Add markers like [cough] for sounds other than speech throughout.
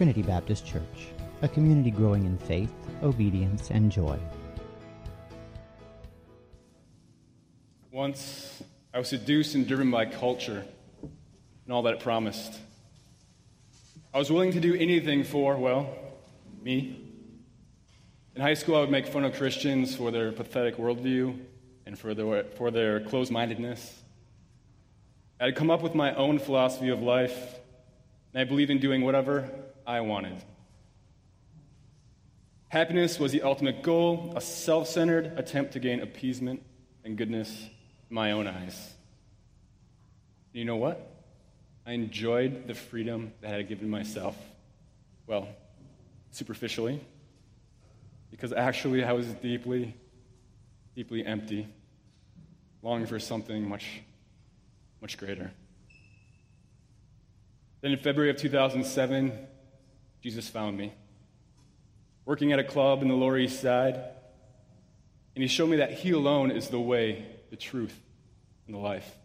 Trinity Baptist Church, a community growing in faith, obedience, and joy. Once I was seduced and driven by culture and all that it promised. I was willing to do anything for, well, me. In high school, I would make fun of Christians for their pathetic worldview and for their, for their closed mindedness. I had come up with my own philosophy of life, and I believed in doing whatever I wanted. Happiness was the ultimate goal, a self centered attempt to gain appeasement and goodness in my own eyes. You know what? I enjoyed the freedom that I had given myself. Well, superficially, because actually I was deeply, deeply empty, longing for something much, much greater. Then in February of 2007, Jesus found me, working at a club in the Lower East Side, and he showed me that he alone is the way, the truth, and the life.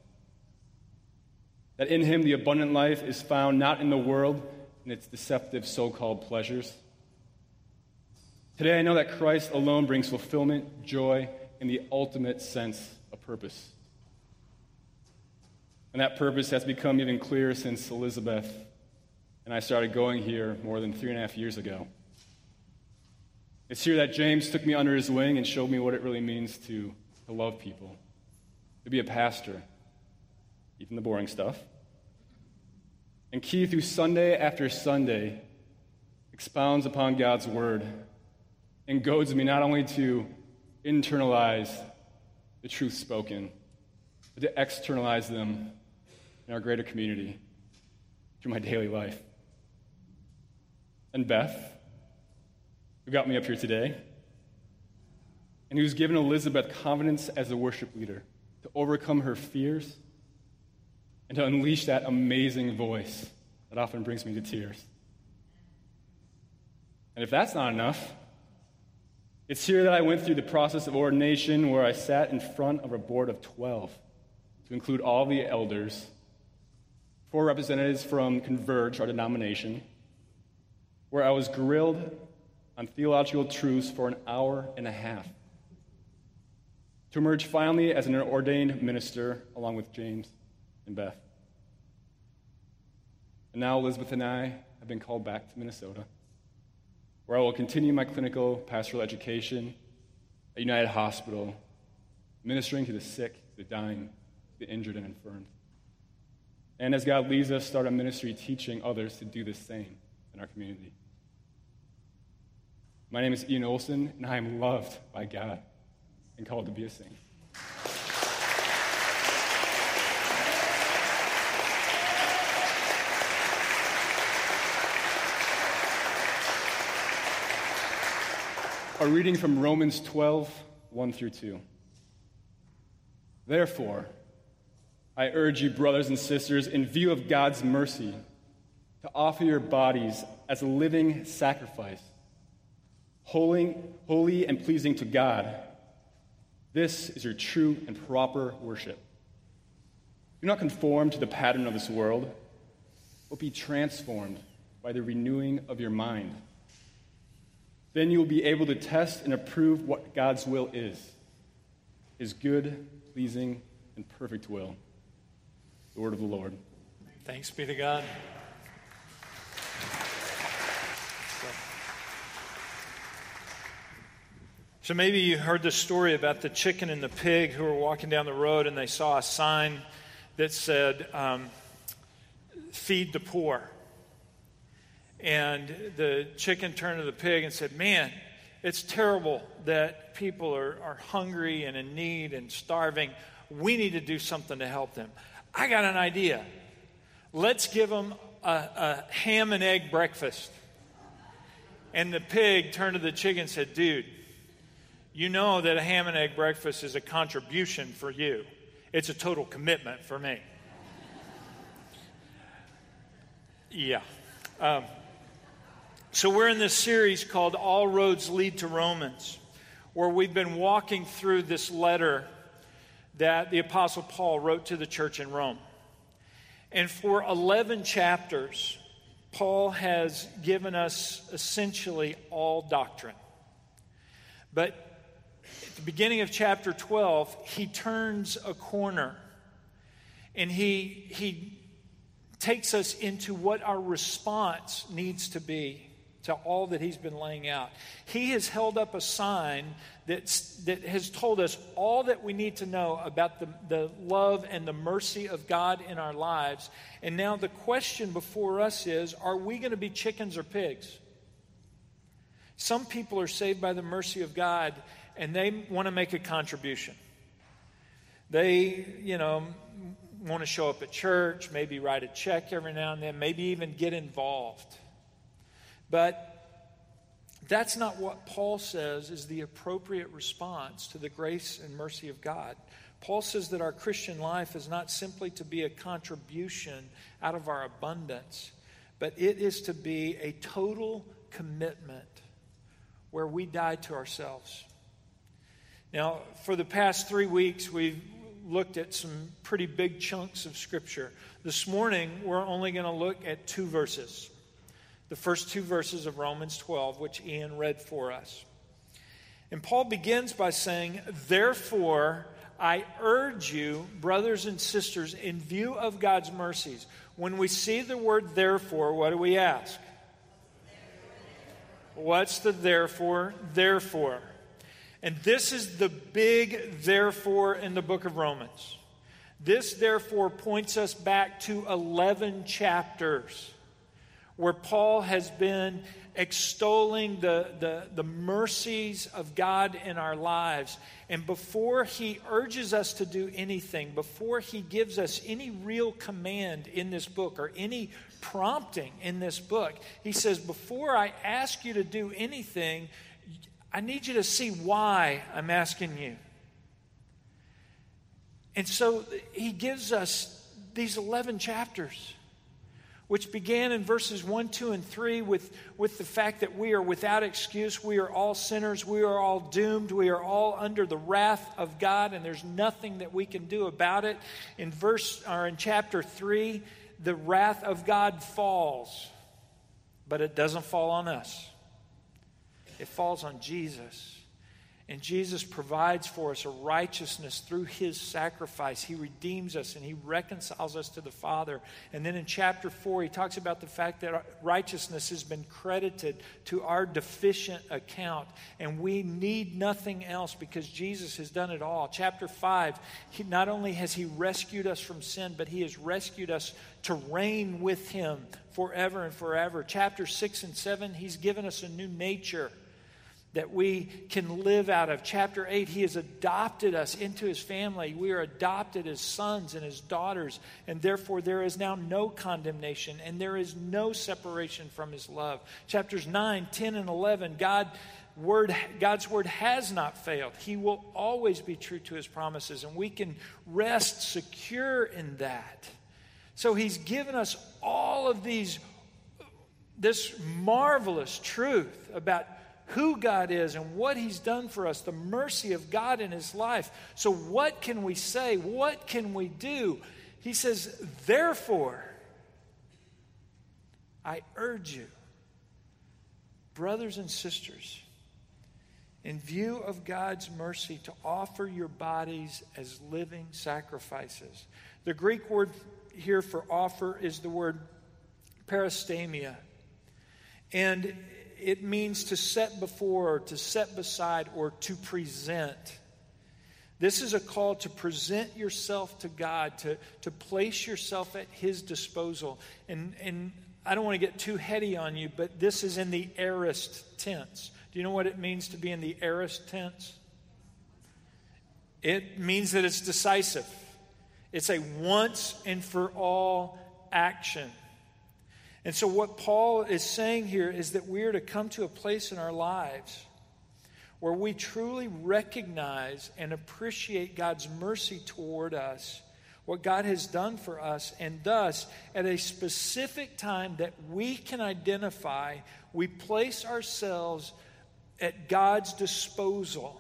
That in him the abundant life is found not in the world and its deceptive so called pleasures. Today I know that Christ alone brings fulfillment, joy, and the ultimate sense of purpose. And that purpose has become even clearer since Elizabeth and I started going here more than three and a half years ago. It's here that James took me under his wing and showed me what it really means to, to love people, to be a pastor, even the boring stuff. And Keith, through Sunday after Sunday, expounds upon God's word and goads me not only to internalize the truth spoken, but to externalize them in our greater community through my daily life. And Beth, who got me up here today, and who's given Elizabeth confidence as a worship leader to overcome her fears and to unleash that amazing voice that often brings me to tears. And if that's not enough, it's here that I went through the process of ordination where I sat in front of a board of 12 to include all the elders, four representatives from Converge, our denomination, where I was grilled on theological truths for an hour and a half to emerge finally as an ordained minister along with James and Beth. And now Elizabeth and I have been called back to Minnesota, where I will continue my clinical pastoral education at United Hospital, ministering to the sick, the dying, the injured, and infirmed. And as God leads us, start a ministry teaching others to do the same in our community. My name is Ian Olson, and I am loved by God and called to be a saint. A reading from Romans 12, 1 through 2. Therefore, I urge you, brothers and sisters, in view of God's mercy, to offer your bodies as a living sacrifice, holy, holy and pleasing to God. This is your true and proper worship. Do not conform to the pattern of this world, but be transformed by the renewing of your mind then you will be able to test and approve what God's will is his good, pleasing, and perfect will. The word of the Lord. Thanks be to God. So maybe you heard the story about the chicken and the pig who were walking down the road and they saw a sign that said, um, Feed the poor. And the chicken turned to the pig and said, Man, it's terrible that people are, are hungry and in need and starving. We need to do something to help them. I got an idea. Let's give them a, a ham and egg breakfast. And the pig turned to the chicken and said, Dude, you know that a ham and egg breakfast is a contribution for you, it's a total commitment for me. Yeah. Um, so, we're in this series called All Roads Lead to Romans, where we've been walking through this letter that the Apostle Paul wrote to the church in Rome. And for 11 chapters, Paul has given us essentially all doctrine. But the beginning of chapter 12, he turns a corner and he, he takes us into what our response needs to be to all that he's been laying out. He has held up a sign that's, that has told us all that we need to know about the, the love and the mercy of God in our lives. And now the question before us is are we going to be chickens or pigs? Some people are saved by the mercy of God and they want to make a contribution. They, you know, want to show up at church, maybe write a check every now and then, maybe even get involved. But that's not what Paul says is the appropriate response to the grace and mercy of God. Paul says that our Christian life is not simply to be a contribution out of our abundance, but it is to be a total commitment where we die to ourselves. Now, for the past three weeks, we've looked at some pretty big chunks of Scripture. This morning, we're only going to look at two verses the first two verses of Romans 12, which Ian read for us. And Paul begins by saying, Therefore, I urge you, brothers and sisters, in view of God's mercies, when we see the word therefore, what do we ask? What's the therefore? Therefore. And this is the big therefore in the book of Romans. This therefore points us back to 11 chapters where Paul has been extolling the, the, the, mercies of God in our lives. And before he urges us to do anything, before he gives us any real command in this book or any prompting in this book, he says, Before I ask you to do anything, I need you to see why I'm asking you. And so he gives us these 11 chapters which began in verses 1, 2, and 3 with, with the fact that we are without excuse. We are all sinners. We are all doomed. We are all under the wrath of God, and there's nothing that we can do about it. In verse or in chapter 3, the wrath of God falls, but it doesn't fall on us. It falls on Jesus. And Jesus provides for us a righteousness through his sacrifice. He redeems us and he reconciles us to the Father. And then in chapter 4, he talks about the fact that righteousness has been credited to our deficient account. And we need nothing else because Jesus has done it all. Chapter 5, he, not only has he rescued us from sin, but he has rescued us to reign with him forever and forever. Chapter 6 and 7, he's given us a new nature that we can live out of. Chapter 8, He has adopted us into His family. We are adopted as sons and as daughters, and therefore there is now no condemnation and there is no separation from His love. Chapters 9, 10, and 11, God. Word, God's word has not failed. He will always be true to his promises, and we can rest secure in that. So he's given us all of these, this marvelous truth about who God is and what He's done for us, the mercy of God in His life. So, what can we say? What can we do? He says, Therefore, I urge you, brothers and sisters, in view of God's mercy, to offer your bodies as living sacrifices. The Greek word here for offer is the word peristamia. And it means to set before, or to set beside, or to present. This is a call to present yourself to God, to, to place yourself at His disposal. And, and I don't want to get too heady on you, but this is in the aorist tense. Do you know what it means to be in the aorist tense? It means that it's decisive, it's a once and for all action. And so, what Paul is saying here is that we are to come to a place in our lives where we truly recognize and appreciate God's mercy toward us, what God has done for us, and thus, at a specific time that we can identify, we place ourselves at God's disposal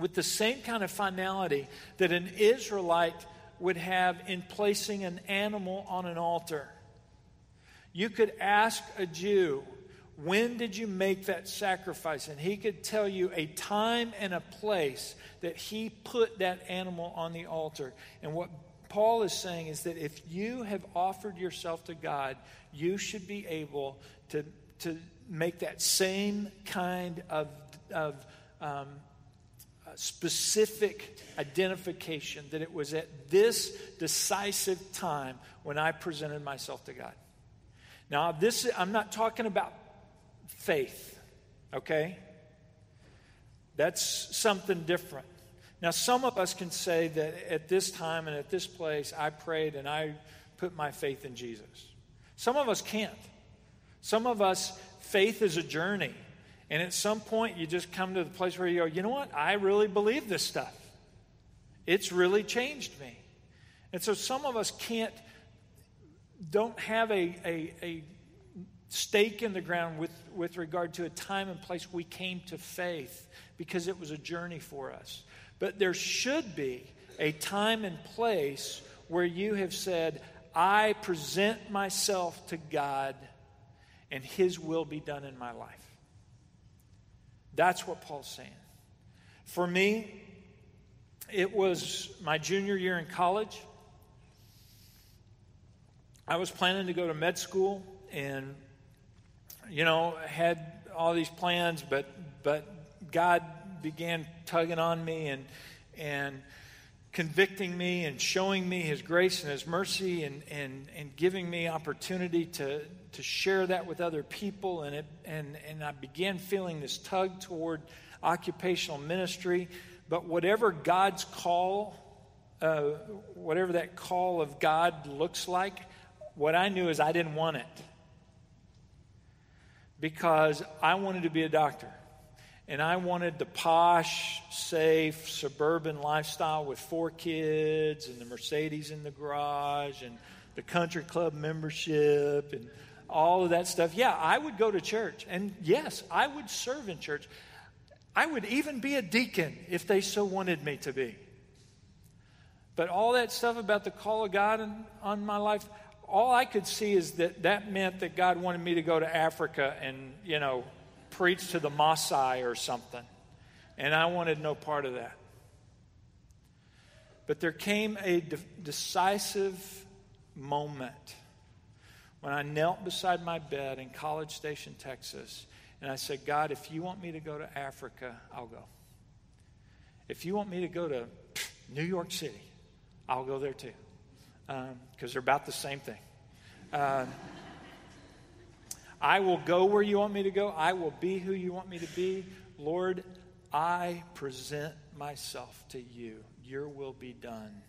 with the same kind of finality that an Israelite would have in placing an animal on an altar. You could ask a Jew, when did you make that sacrifice? And he could tell you a time and a place that he put that animal on the altar. And what Paul is saying is that if you have offered yourself to God, you should be able to, to make that same kind of, of um, specific identification that it was at this decisive time when I presented myself to God. Now, this I'm not talking about faith, okay? That's something different. Now, some of us can say that at this time and at this place, I prayed and I put my faith in Jesus. Some of us can't. Some of us, faith is a journey. And at some point, you just come to the place where you go, you know what? I really believe this stuff. It's really changed me. And so some of us can't, don't have a, a, a stake in the ground with, with regard to a time and place we came to faith because it was a journey for us. But there should be a time and place where you have said, I present myself to God and His will be done in my life. That's what Paul's saying. For me, it was my junior year in college. I was planning to go to med school and, you know, had all these plans, but, but God began tugging on me and, and convicting me and showing me his grace and his mercy and, and, and giving me opportunity to, to share that with other people. And, it, and, and I began feeling this tug toward occupational ministry. But whatever God's call, uh, whatever that call of God looks like, what I knew is I didn't want it. Because I wanted to be a doctor and I wanted the posh, safe, suburban lifestyle with four kids and the Mercedes in the garage and the country club membership and all of that stuff. Yeah, I would go to church. And yes, I would serve in church. I would even be a deacon if they so wanted me to be. But all that stuff about the call of God on my life, all I could see is that that meant that God wanted me to go to Africa and, you know, preach to the Maasai or something. And I wanted no part of that. But there came a de- decisive moment when I knelt beside my bed in College Station, Texas, and I said, God, if you want me to go to Africa, I'll go. If you want me to go to New York City, I'll go there too, because um, they're about the same thing. Uh, I will go where you want me to go. I will be who you want me to be. Lord, I present myself to you. Your will be done.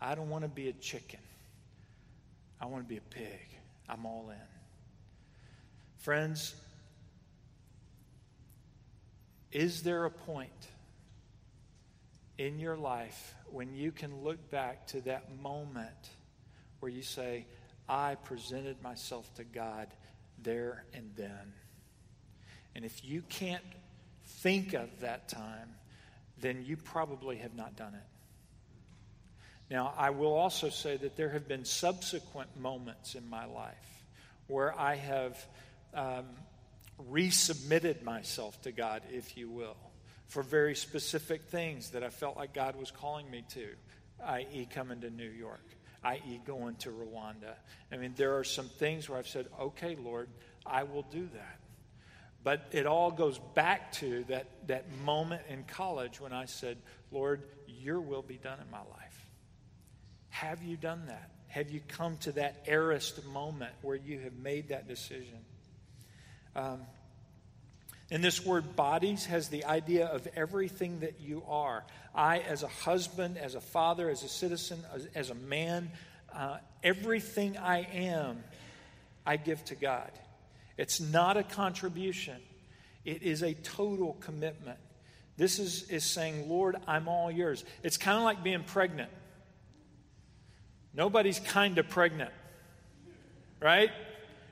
I don't want to be a chicken. I want to be a pig. I'm all in. Friends, is there a point in your life when you can look back to that moment where you say, I presented myself to God there and then. And if you can't think of that time, then you probably have not done it. Now, I will also say that there have been subsequent moments in my life where I have um, resubmitted myself to God, if you will, for very specific things that I felt like God was calling me to, i.e., coming to New York i.e., going to Rwanda. I mean, there are some things where I've said, okay, Lord, I will do that. But it all goes back to that, that moment in college when I said, Lord, your will be done in my life. Have you done that? Have you come to that aorist moment where you have made that decision? Um, and this word bodies has the idea of everything that you are. I, as a husband, as a father, as a citizen, as, as a man, uh, everything I am, I give to God. It's not a contribution, it is a total commitment. This is, is saying, Lord, I'm all yours. It's kind of like being pregnant. Nobody's kind of pregnant, right?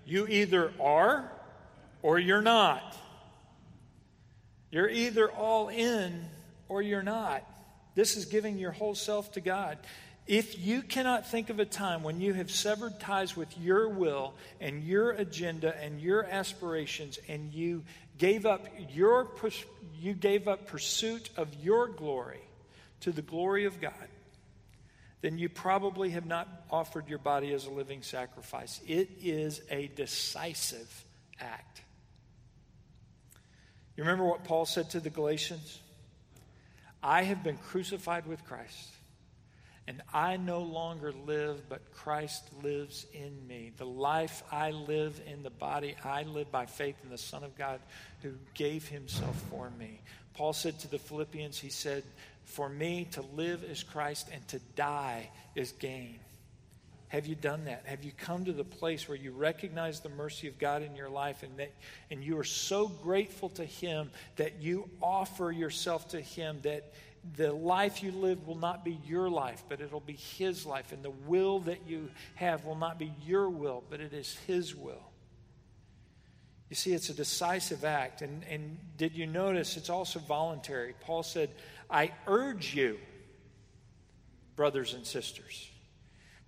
You either are or you're not. You're either all in or you're not. This is giving your whole self to God. If you cannot think of a time when you have severed ties with your will and your agenda and your aspirations and you gave up your you gave up pursuit of your glory to the glory of God, then you probably have not offered your body as a living sacrifice. It is a decisive act. You remember what Paul said to the Galatians? I have been crucified with Christ. And I no longer live, but Christ lives in me. The life I live in the body, I live by faith in the Son of God who gave himself for me. Paul said to the Philippians, he said, For me to live is Christ and to die is gain. Have you done that? Have you come to the place where you recognize the mercy of God in your life and that and you are so grateful to him that you offer yourself to him that the life you live will not be your life, but it'll be His life. And the will that you have will not be your will, but it is His will. You see, it's a decisive act. And, and did you notice it's also voluntary? Paul said, I urge you, brothers and sisters.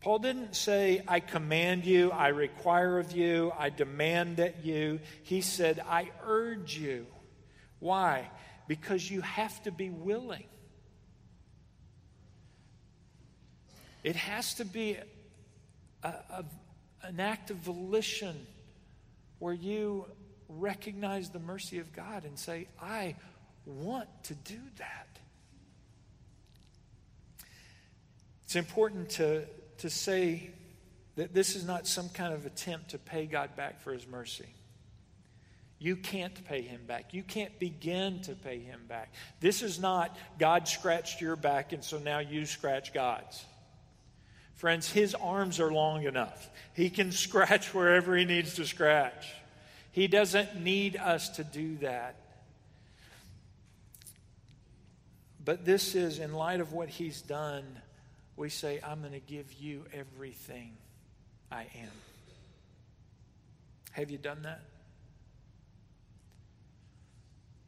Paul didn't say, I command you, I require of you, I demand that you. He said, I urge you. Why? Because you have to be willing. It has to be a, a, an act of volition where you recognize the mercy of God and say, I want to do that. It's important to, to say that this is not some kind of attempt to pay God back for his mercy. You can't pay him back. You can't begin to pay him back. This is not God scratched your back and so now you scratch God's. Friends, his arms are long enough. He can [laughs] scratch wherever he needs to scratch. He doesn't need us to do that. But this is, in light of what he's done, we say, I'm going to give you everything I am. Have you done that?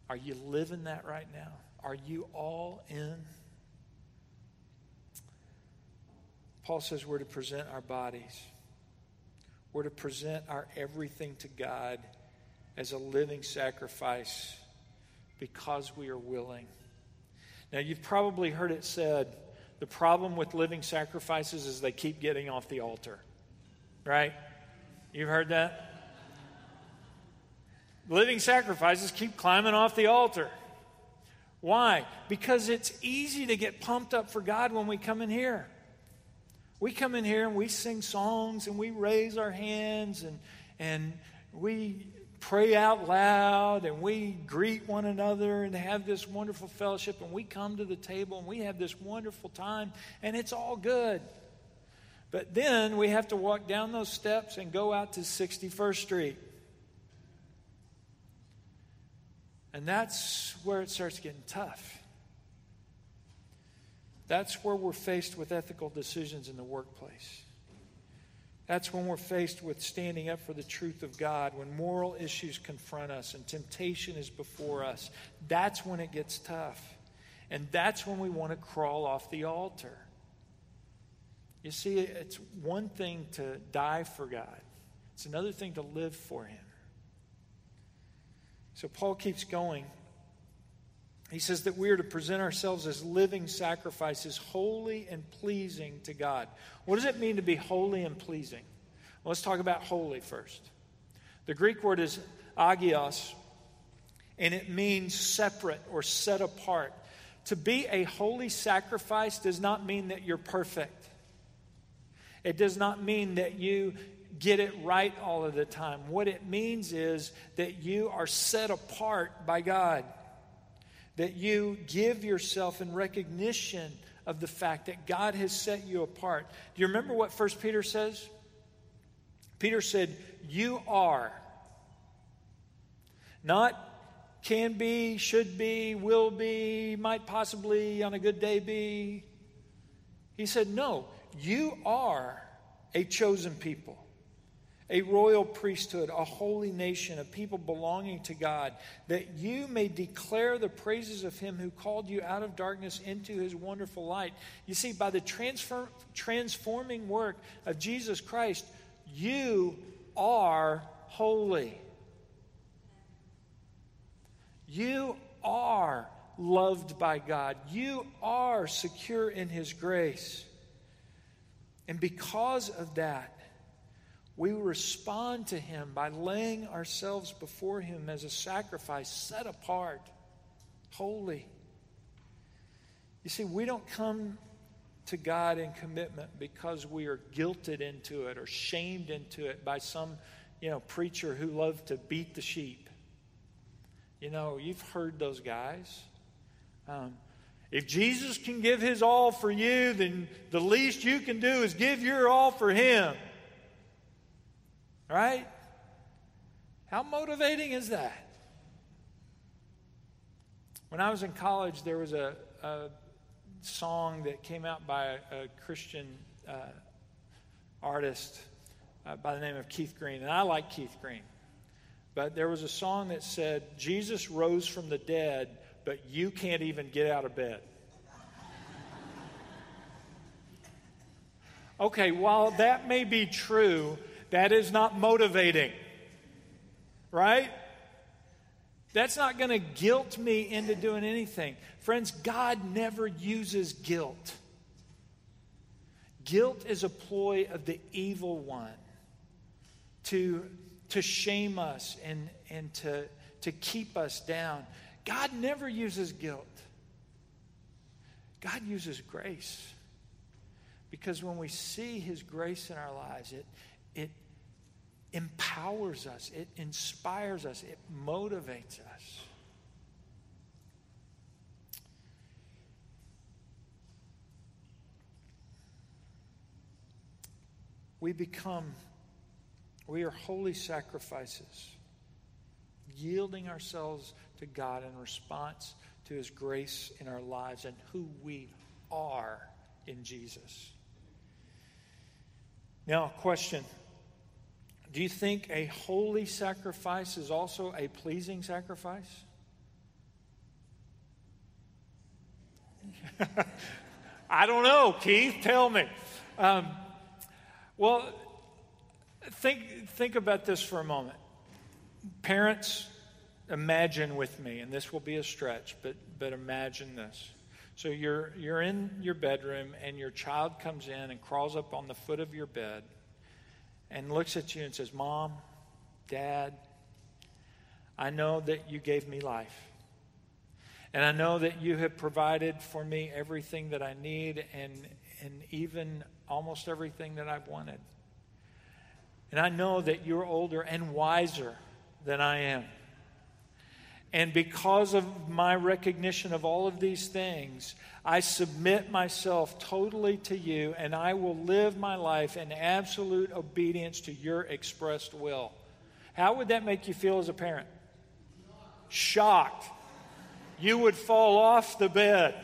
Are you living that right now? Are you all in? Paul says we're to present our bodies. We're to present our everything to God as a living sacrifice because we are willing. Now, you've probably heard it said the problem with living sacrifices is they keep getting off the altar. Right? You've heard that? Living sacrifices keep climbing off the altar. Why? Because it's easy to get pumped up for God when we come in here. We come in here and we sing songs and we raise our hands and, and we pray out loud and we greet one another and have this wonderful fellowship and we come to the table and we have this wonderful time and it's all good. But then we have to walk down those steps and go out to 61st Street. And that's where it starts getting tough. That's where we're faced with ethical decisions in the workplace. That's when we're faced with standing up for the truth of God, when moral issues confront us and temptation is before us. That's when it gets tough. And that's when we want to crawl off the altar. You see, it's one thing to die for God, it's another thing to live for Him. So Paul keeps going he says that we are to present ourselves as living sacrifices, holy and pleasing to God. What does it mean to be holy and pleasing? Well, let's talk about holy first. The Greek word is agios, and it means separate or set apart. To be a holy sacrifice does not mean that you're perfect. It does not mean that you get it right all of the time. What it means is that you are set apart by God that you give yourself in recognition of the fact that God has set you apart. Do you remember what First Peter says? Peter said, You are. Not can be, should be, will be, might possibly on a good day be. He said, No, you are a chosen people, a royal priesthood, a holy nation, a people belonging to God, that you may declare the praises of him who called you out of darkness into his wonderful light. You see, by the transforming work of Jesus Christ, you are holy. You are loved by God. You are secure in His grace. And because of that, we respond to Him by laying ourselves before Him as a sacrifice set apart, holy. You see, we don't come to God in commitment because we are guilted into it or shamed into it by some, you know, preacher who loved to beat the sheep. You know, you've heard those guys. Um, if Jesus can give his all for you, then the least you can do is give your all for him. Right? How motivating is that? When I was in college, there was a, a song that came out by a, a Christian uh, artist uh, by the name of Keith Green, and I like Keith Green. But there was a song that said, Jesus rose from the dead but you can't even get out of bed. [laughs] Okay, while that may be true, that is not motivating, right? That's not going to guilt me into doing anything. Friends, God never uses guilt. Guilt is a ploy of the evil one to, to shame us and, and to, to keep us down. God never uses guilt, God uses grace. Because when we see His grace in our lives, it, it empowers us, it inspires us, it motivates us. We become, we are holy sacrifices, yielding ourselves to God in response to His grace in our lives and who we are in Jesus. Now, question Do you think a holy sacrifice is also a pleasing sacrifice? [laughs] I don't know, Keith. Tell me. Um, well, think, think about this for a moment. Parents, imagine with me, and this will be a stretch, but, but imagine this. So you're, you're in your bedroom, and your child comes in and crawls up on the foot of your bed and looks at you and says, Mom, Dad, I know that you gave me life. And I know that you have provided for me everything that I need and, and even almost everything that I've wanted. And I know that you're older and wiser than I am. And because of my recognition of all of these things, I submit myself totally to you, and I will live my life in absolute obedience to your expressed will. How would that make you feel as a parent? Shocked. You would fall off the bed.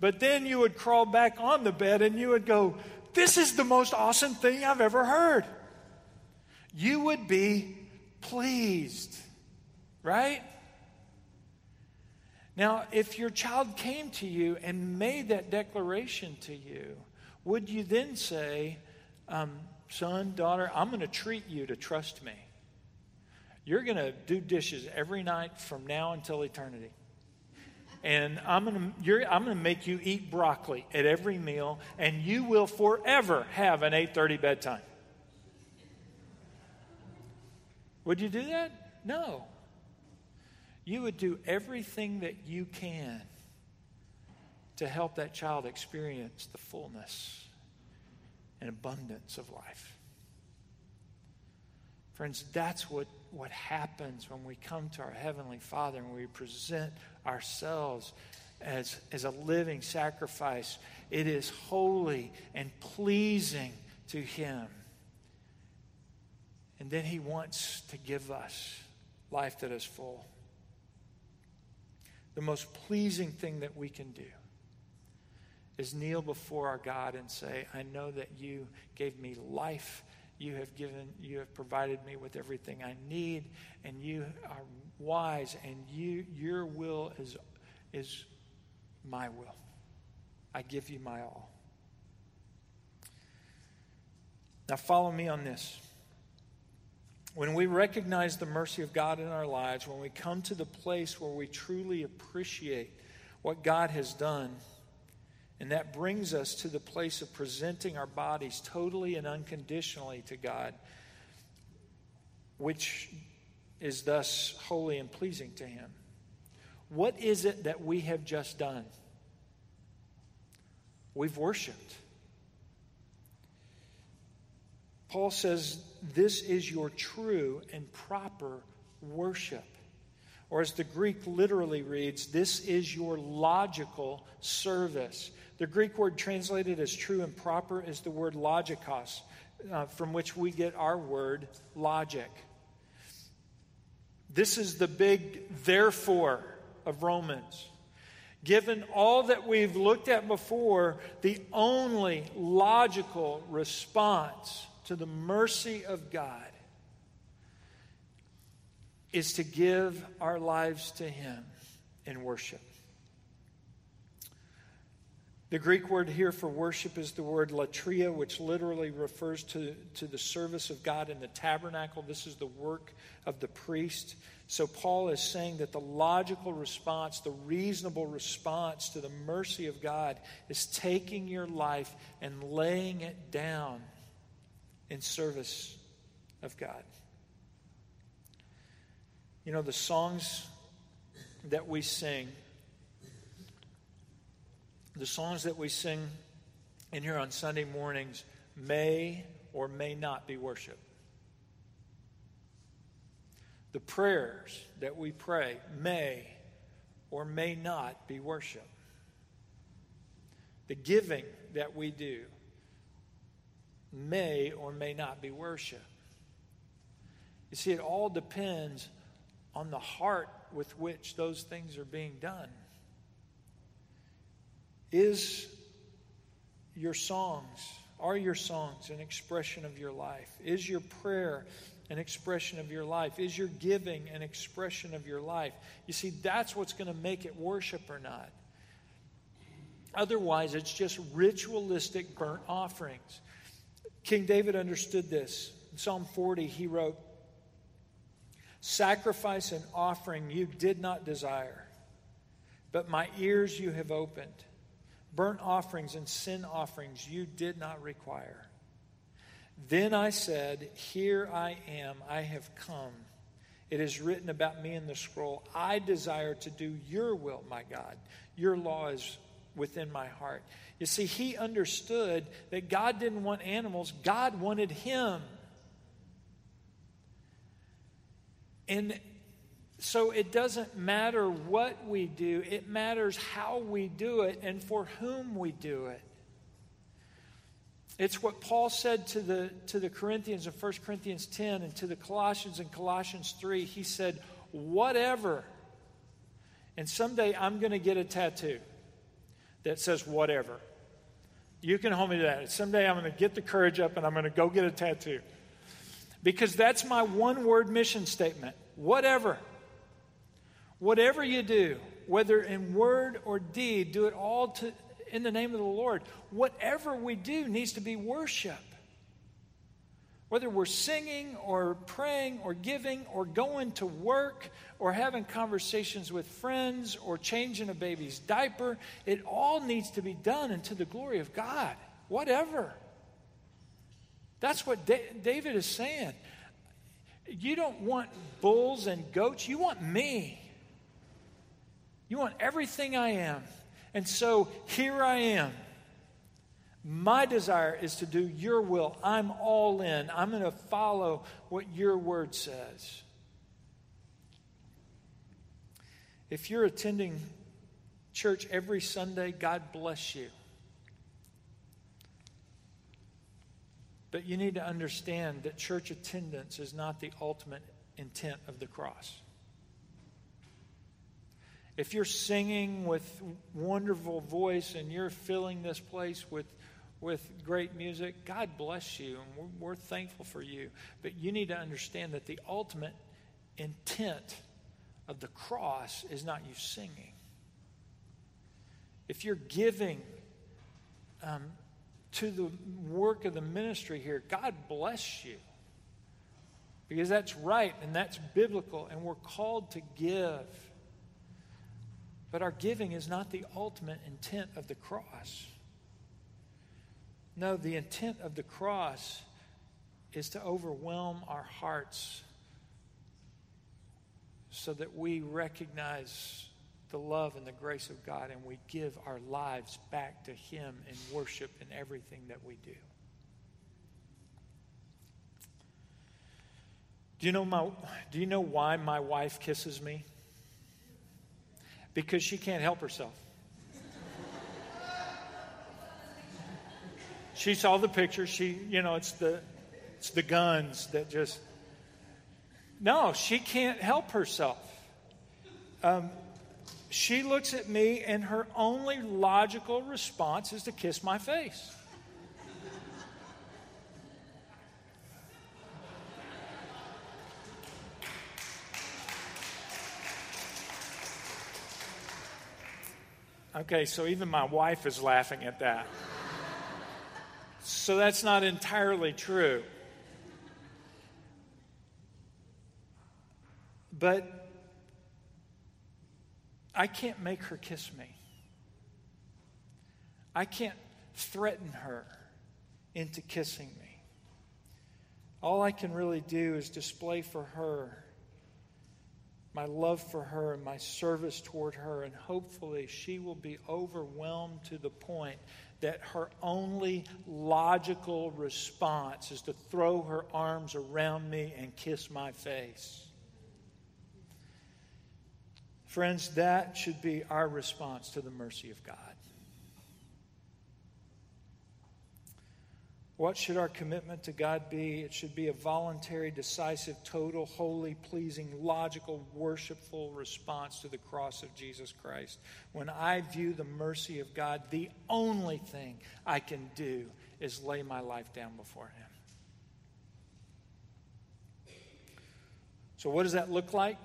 But then you would crawl back on the bed and you would go, This is the most awesome thing I've ever heard. You would be pleased right? Now, if your child came to you and made that declaration to you, would you then say, um, son, daughter, I'm going to treat you to trust me? You're going to do dishes every night from now until eternity. And I'm going to I'm going to make you eat broccoli at every meal, and you will forever have an 8:30 bedtime. Would you do that? No you would do everything that you can to help that child experience the fullness and abundance of life. Friends, that's what, what happens when we come to our Heavenly Father and we present ourselves as, as a living sacrifice. It is holy and pleasing to Him. And then He wants to give us life that is full the most pleasing thing that we can do is kneel before our God and say, I know that you gave me life You have given, you have provided me with everything I need, and you are wise, and you, your will is, is my will. I give you my all. Now, follow me on this. When we recognize the mercy of God in our lives, when we come to the place where we truly appreciate what God has done, and that brings us to the place of presenting our bodies totally and unconditionally to God, which is thus holy and pleasing to Him. What is it that we have just done? We've worshiped. Paul says, This is your true and proper worship. Or as the Greek literally reads, This is your logical service. The Greek word translated as true and proper is the word logikos, uh, from which we get our word logic. This is the big therefore of Romans. Given all that we've looked at before, the only logical response to the mercy of God is to give our lives to Him in worship. The Greek word here for worship is the word latreia, which literally refers to, to the service of God in the tabernacle. This is the work of the priest. So, Paul is saying that the logical response, the reasonable response to the mercy of God, is taking your life and laying it down in service of God. You know, the songs that we sing the songs that we sing in here on Sunday mornings may or may not be worship. The prayers that we pray may or may not be worship. The giving that we do may or may not be worship. You see, it all depends on the heart with which those things are being done. Is your songs, are your songs an expression of your life? Is your prayer an expression of your life? Is your giving an expression of your life? You see, that's what's going to make it worship or not. Otherwise, it's just ritualistic burnt offerings. King David understood this. In Psalm 40, he wrote, Sacrifice and offering you did not desire, but my ears you have opened. Burnt offerings and sin offerings you did not require. Then I said, Here I am, I have come. It is written about me in the scroll. I desire to do your will, my God. Your law is within my heart. You see, he understood that God didn't want animals, God wanted him. And so it doesn't matter what we do, it matters how we do it and for whom we do it. It's what Paul said to the, to the Corinthians in 1 Corinthians 10 and to the Colossians in Colossians 3. He said, Whatever. And someday I'm going to get a tattoo that says whatever. You can hold me to that. Someday I'm going to get the courage up and I'm going to go get a tattoo. Because that's my one word mission statement. Whatever. Whatever you do, whether in word or deed, do it all to, in the name of the Lord. Whatever we do needs to be worship. Whether we're singing or praying or giving or going to work or having conversations with friends or changing a baby's diaper, it all needs to be done into the glory of God. Whatever. That's what David is saying. You don't want bulls and goats, you want me. You want everything I am. And so here I am. My desire is to do your will. I'm all in. I'm going to follow what your word says. If you're attending church every Sunday, God bless you. But you need to understand that church attendance is not the ultimate intent of the cross. If you're singing with wonderful voice and you're filling this place with with great music, God bless you, and we're, we're thankful for you. But you need to understand that the ultimate intent of the cross is not you singing. If you're giving um, to the work of the ministry here, God bless you. Because that's right and that's biblical, and we're called to give. But our giving is not the ultimate intent of the cross. No, the intent of the cross is to overwhelm our hearts so that we recognize the love and the grace of God and we give our lives back to Him in worship in everything that we do. Do you know my do you know why my wife kisses me? Because she can't help herself. She saw the picture. She, you know, it's the it's the guns that just No, she can't help herself. Um, she looks at me, and her only logical response is to kiss my face. Okay, so even my wife is laughing at that. So that's not entirely true. But I can't make her kiss me. I can't threaten her into kissing me. All I can really do is display for her my love for her and my service toward her, and hopefully she will be overwhelmed to the point that her only logical response is to throw her arms around me and kiss my face. Friends, that should be our response to the mercy of God. What should our commitment to God be? It should be a voluntary, decisive, total, holy, pleasing, logical, worshipful response to the cross of Jesus Christ. When I view the mercy of God, the only thing I can do is lay my life down before Him. So, what does that look like?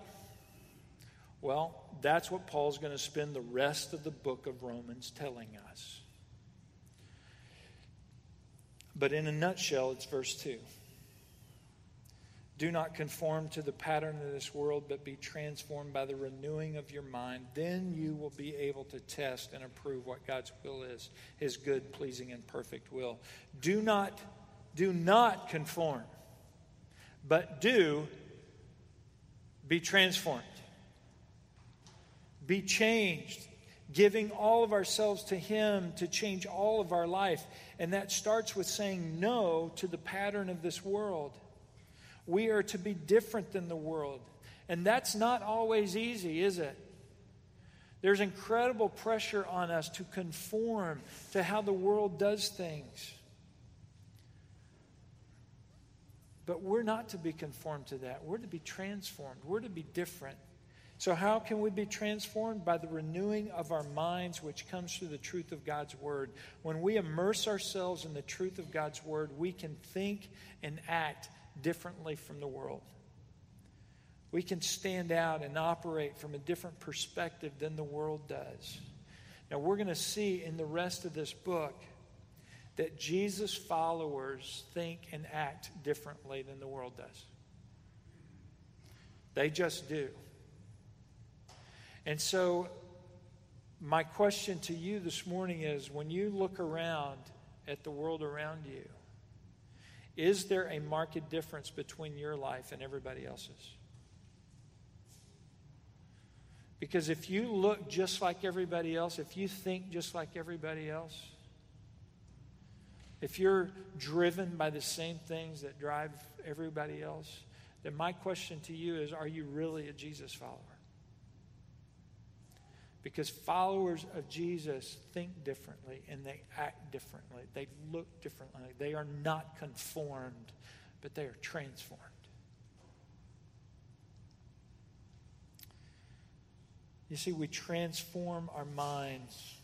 Well, that's what Paul's going to spend the rest of the book of Romans telling us. But in a nutshell, it's verse 2. Do not conform to the pattern of this world, but be transformed by the renewing of your mind. Then you will be able to test and approve what God's will is, his good, pleasing, and perfect will. Do not, do not conform, but do be transformed. Be changed giving all of ourselves to Him to change all of our life. And that starts with saying no to the pattern of this world. We are to be different than the world. And that's not always easy, is it? There's incredible pressure on us to conform to how the world does things. But we're not to be conformed to that. We're to be transformed. We're to be different. So, how can we be transformed? By the renewing of our minds, which comes through the truth of God's Word. When we immerse ourselves in the truth of God's Word, we can think and act differently from the world. We can stand out and operate from a different perspective than the world does. Now, we're going to see in the rest of this book that Jesus' followers think and act differently than the world does. They just do. And so, my question to you this morning is when you look around at the world around you, is there a marked difference between your life and everybody else's? Because if you look just like everybody else, if you think just like everybody else, if you're driven by the same things that drive everybody else, then my question to you is are you really a Jesus follower? Because followers of Jesus think differently and they act differently. They look differently. They are not conformed, but they are transformed. You see, we transform our minds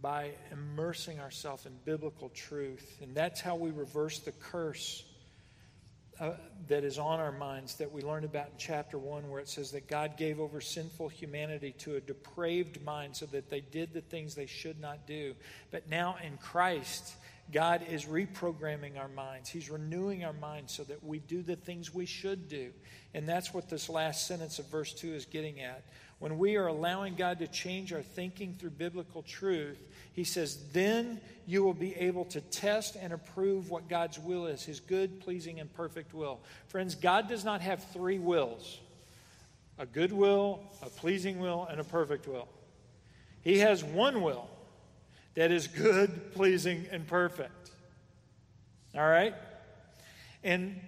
by immersing ourselves in biblical truth. And that's how we reverse the curse uh, that is on our minds that we learned about in chapter 1, where it says that God gave over sinful humanity to a depraved mind so that they did the things they should not do. But now in Christ, God is reprogramming our minds. He's renewing our minds so that we do the things we should do. And that's what this last sentence of verse 2 is getting at. When we are allowing God to change our thinking through biblical truth, He says, then you will be able to test and approve what God's will is His good, pleasing, and perfect will. Friends, God does not have three wills a good will, a pleasing will, and a perfect will. He has one will that is good, pleasing, and perfect. All right? And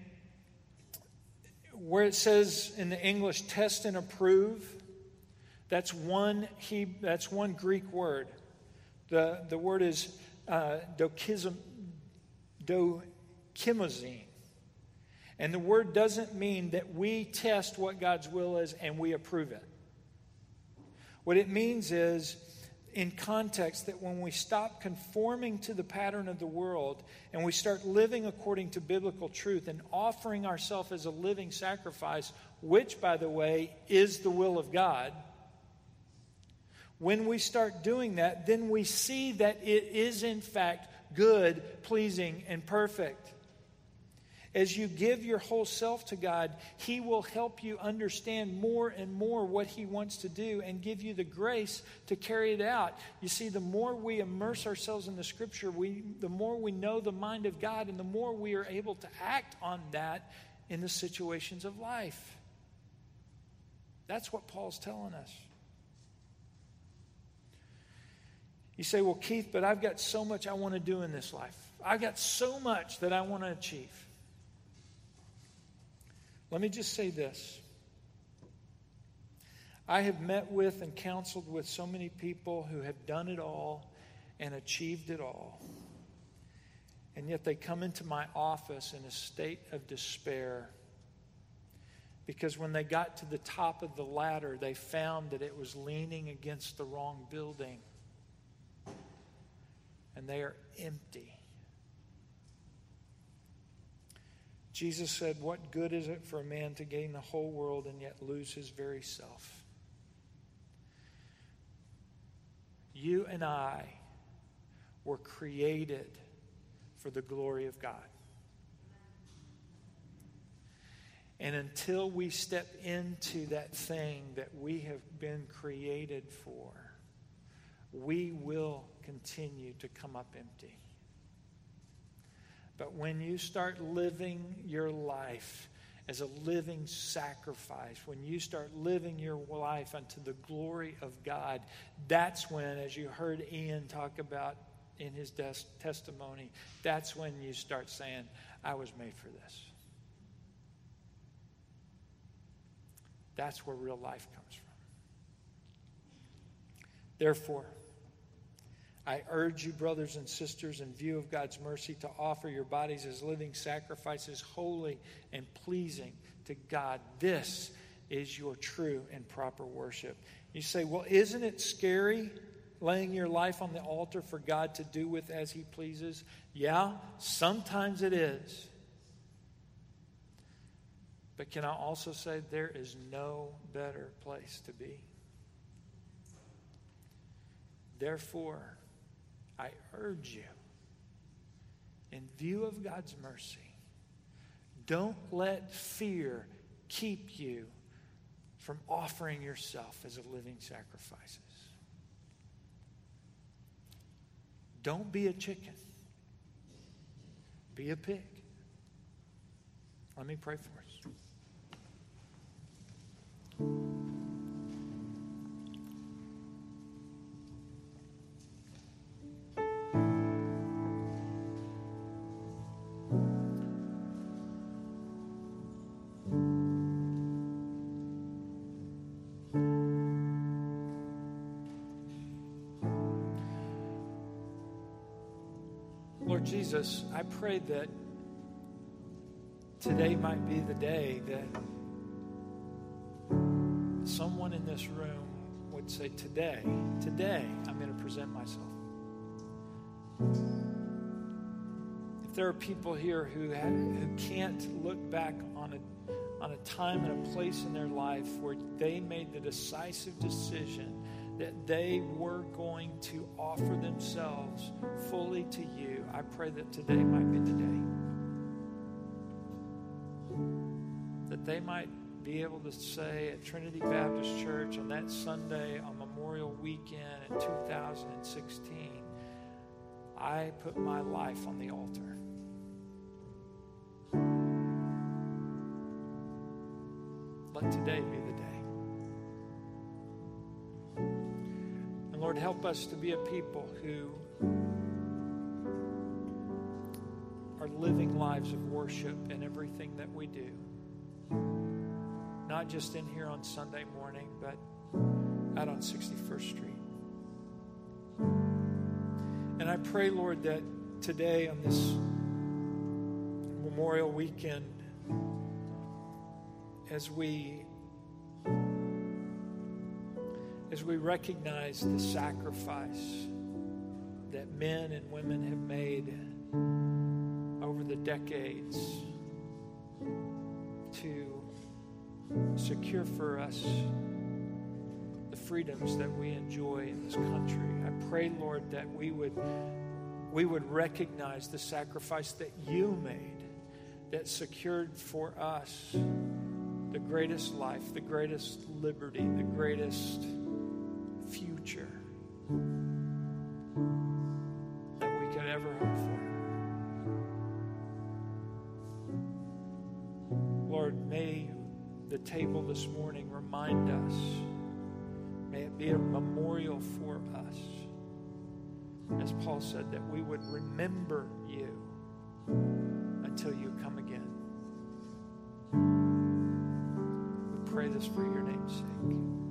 where it says in the English, test and approve, that's one, he, that's one Greek word. The, the word is uh, dokimazein. And the word doesn't mean that we test what God's will is and we approve it. What it means is in context that when we stop conforming to the pattern of the world and we start living according to biblical truth and offering ourselves as a living sacrifice, which, by the way, is the will of God, when we start doing that, then we see that it is, in fact, good, pleasing, and perfect. As you give your whole self to God, He will help you understand more and more what He wants to do and give you the grace to carry it out. You see, the more we immerse ourselves in the Scripture, we, the more we know the mind of God, and the more we are able to act on that in the situations of life. That's what Paul's telling us. You say, Well, Keith, but I've got so much I want to do in this life. I've got so much that I want to achieve. Let me just say this. I have met with and counseled with so many people who have done it all and achieved it all. And yet they come into my office in a state of despair because when they got to the top of the ladder, they found that it was leaning against the wrong building and they are empty. Jesus said, What good is it for a man to gain the whole world and yet lose his very self? You and I were created for the glory of God. And until we step into that thing that we have been created for, we will continue to come up empty. But when you start living your life as a living sacrifice, when you start living your life unto the glory of God, that's when, as you heard Ian talk about in his des- testimony, that's when you start saying, I was made for this. That's where real life comes from. Therefore, I urge you, brothers and sisters, in view of God's mercy, to offer your bodies as living sacrifices, holy and pleasing to God. This is your true and proper worship. You say, well, isn't it scary laying your life on the altar for God to do with as He pleases? Yeah, sometimes it is. But can I also say there is no better place to be? Therefore, I urge you, in view of God's mercy, don't let fear keep you from offering yourself as a living sacrifices. Don't be a chicken. Be a pig. Let me pray for us. Jesus, I pray that today might be the day that someone in this room would say, Today, today, I'm going to present myself. If there are people here who, have, who can't look back on a, on a time and a place in their life where they made the decisive decision that they were going to offer themselves fully to you, I pray that today might be the day. That they might be able to say at Trinity Baptist Church on that Sunday on Memorial Weekend in 2016, I put my life on the altar. Let today help us to be a people who are living lives of worship in everything that we do. Not just in here on Sunday morning, but out on 61st Street. And I pray, Lord, that today on this Memorial Weekend, as we as we recognize the sacrifice that men and women have made over the decades to secure for us the freedoms that we enjoy in this country. I pray, Lord, that we would we would recognize the sacrifice that you made that secured for us the greatest life, the greatest liberty, the greatest table this morning remind us, may it be a memorial for us, as Paul said, that we would remember you until you come again. We pray this for your name's sake.